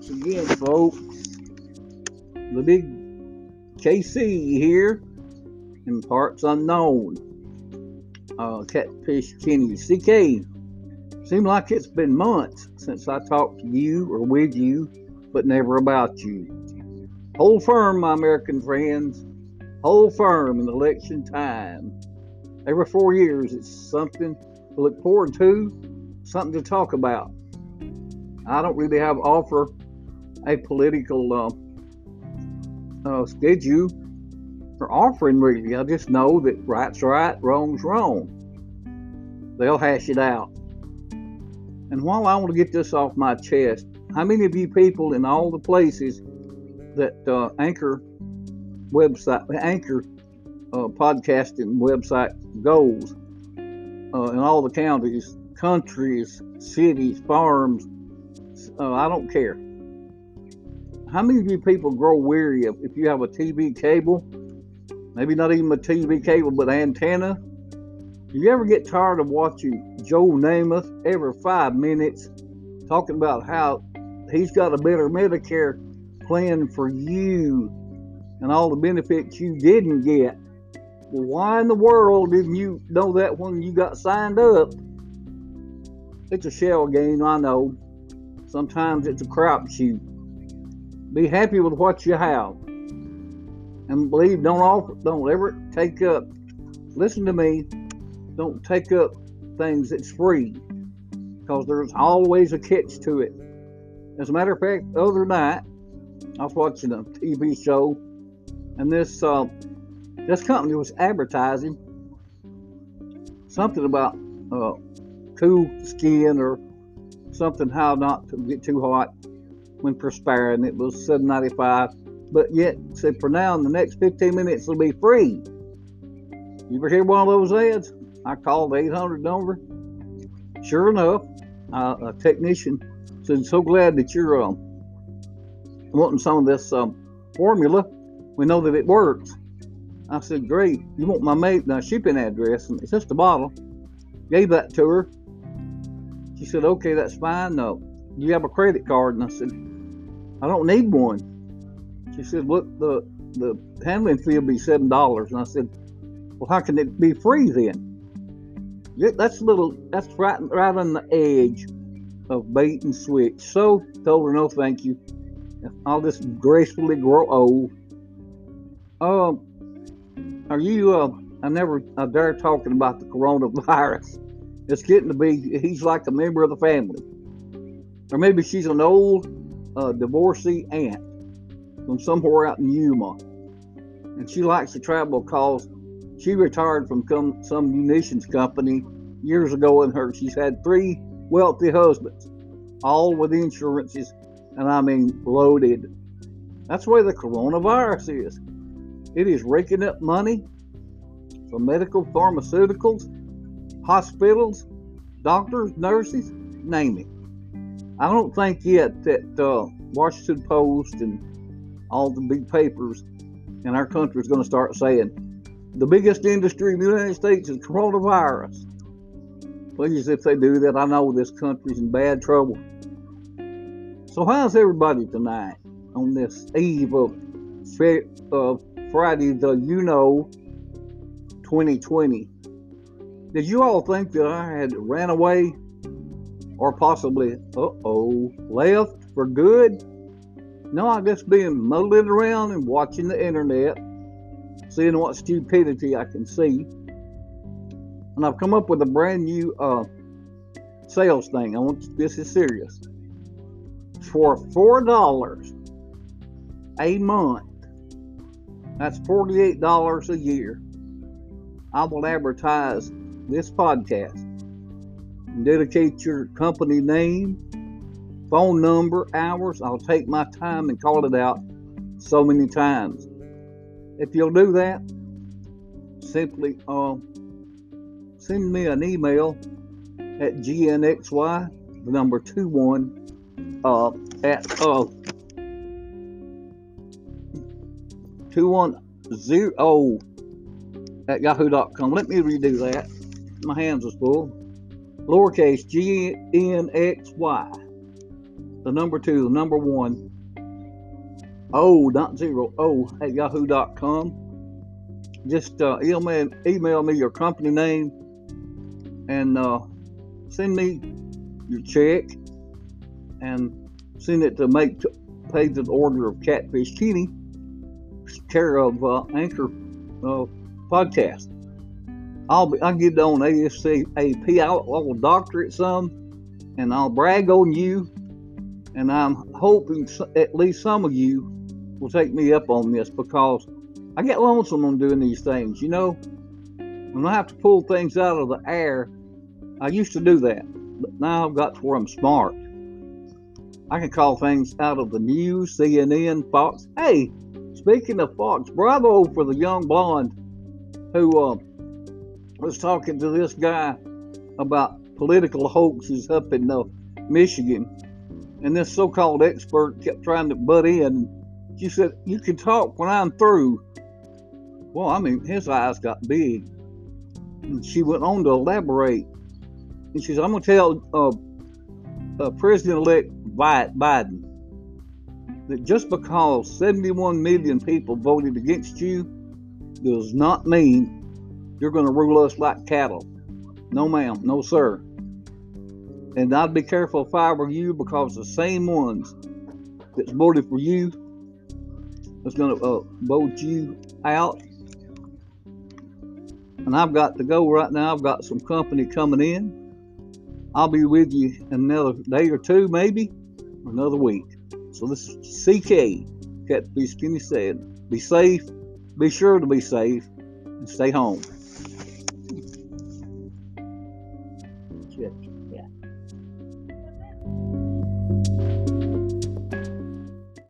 once again, folks. The big KC here in parts unknown. Uh, Catfish Kenny CK. Seems like it's been months since I talked to you or with you, but never about you. Hold firm, my American friends. Hold firm in election time. Every four years, it's something to look forward to, something to talk about. I don't really have offer a political uh, uh, schedule for offering really. I just know that right's right, wrong's wrong. They'll hash it out. And while I want to get this off my chest, how many of you people in all the places that uh, Anchor website, Anchor uh, podcasting website goes, uh, in all the counties, countries, cities, farms, uh, I don't care. How many of you people grow weary of if you have a TV cable, maybe not even a TV cable, but antenna? Do you ever get tired of watching Joe Namath every five minutes talking about how he's got a better Medicare plan for you and all the benefits you didn't get? Well, why in the world didn't you know that when you got signed up? It's a shell game, I know. Sometimes it's a crapshoot. Be happy with what you have. And believe, don't offer, don't ever take up, listen to me, don't take up things that's free. Because there's always a catch to it. As a matter of fact, the other night, I was watching a TV show, and this uh, this company was advertising something about uh, cool skin or something how not to get too hot when perspiring. It was 7.95, but yet said for now in the next 15 minutes it'll be free. You ever hear one of those ads? I called the 800 number. Sure enough, uh, a technician said, "So glad that you're um, wanting some of this um, formula. We know that it works." I said, "Great. You want my mate my shipping address?" And it's just a bottle. Gave that to her. She said, okay, that's fine. No, do you have a credit card? And I said, I don't need one. She said, look, the the handling fee will be seven dollars. And I said, well, how can it be free then? That's a little. That's right, right on the edge of bait and switch. So told her no, thank you. I'll just gracefully grow old. Um, uh, are you? Uh, I never. I dare talking about the coronavirus. It's getting to be, he's like a member of the family. Or maybe she's an old uh, divorcee aunt from somewhere out in Yuma. And she likes to travel because she retired from some munitions company years ago and her she's had three wealthy husbands, all with insurances, and I mean loaded. That's where the coronavirus is. It is raking up money for medical pharmaceuticals hospitals, doctors, nurses, name it. I don't think yet that uh, Washington Post and all the big papers in our country is going to start saying the biggest industry in the United States is coronavirus. Please, if they do that, I know this country's in bad trouble. So, how's everybody tonight on this eve of, of Friday, the you know 2020? Did you all think that I had ran away or possibly, uh oh, left for good? No, I've just been muddling around and watching the internet, seeing what stupidity I can see. And I've come up with a brand new uh, sales thing. I want this is serious. For four dollars a month, that's forty-eight dollars a year. I will advertise this podcast. Dedicate your company name, phone number, hours. I'll take my time and call it out so many times. If you'll do that, simply uh, send me an email at gnxy, the number two one, uh, at uh, two one zero at yahoo.com. Let me redo that my hands are full. Lowercase g n x y the number two, the number one, O, not zero, O at yahoo.com. Just uh, email, email me your company name and uh, send me your check and send it to make pay the order of Catfish Kenny, care of uh, Anchor uh, Podcast. I'll be, I'll get on ASCAP. I'll, I'll doctorate some, and I'll brag on you. And I'm hoping at least some of you will take me up on this because I get lonesome on doing these things. You know, when I have to pull things out of the air, I used to do that, but now I've got to where I'm smart. I can call things out of the news, CNN, Fox. Hey, speaking of Fox, bravo for the young blonde who uh, was talking to this guy about political hoaxes up in uh, Michigan, and this so-called expert kept trying to butt in. She said, "You can talk when I'm through." Well, I mean, his eyes got big, and she went on to elaborate. And she said, "I'm going to tell uh, uh, President-elect Biden that just because 71 million people voted against you does not mean you're going to rule us like cattle. No, ma'am. No, sir. And I'd be careful if I were you because the same ones that's voted for you is going to uh, vote you out. And I've got to go right now. I've got some company coming in. I'll be with you in another day or two, maybe, another week. So this is CK, Catfish Kenny said, be safe, be sure to be safe, and stay home.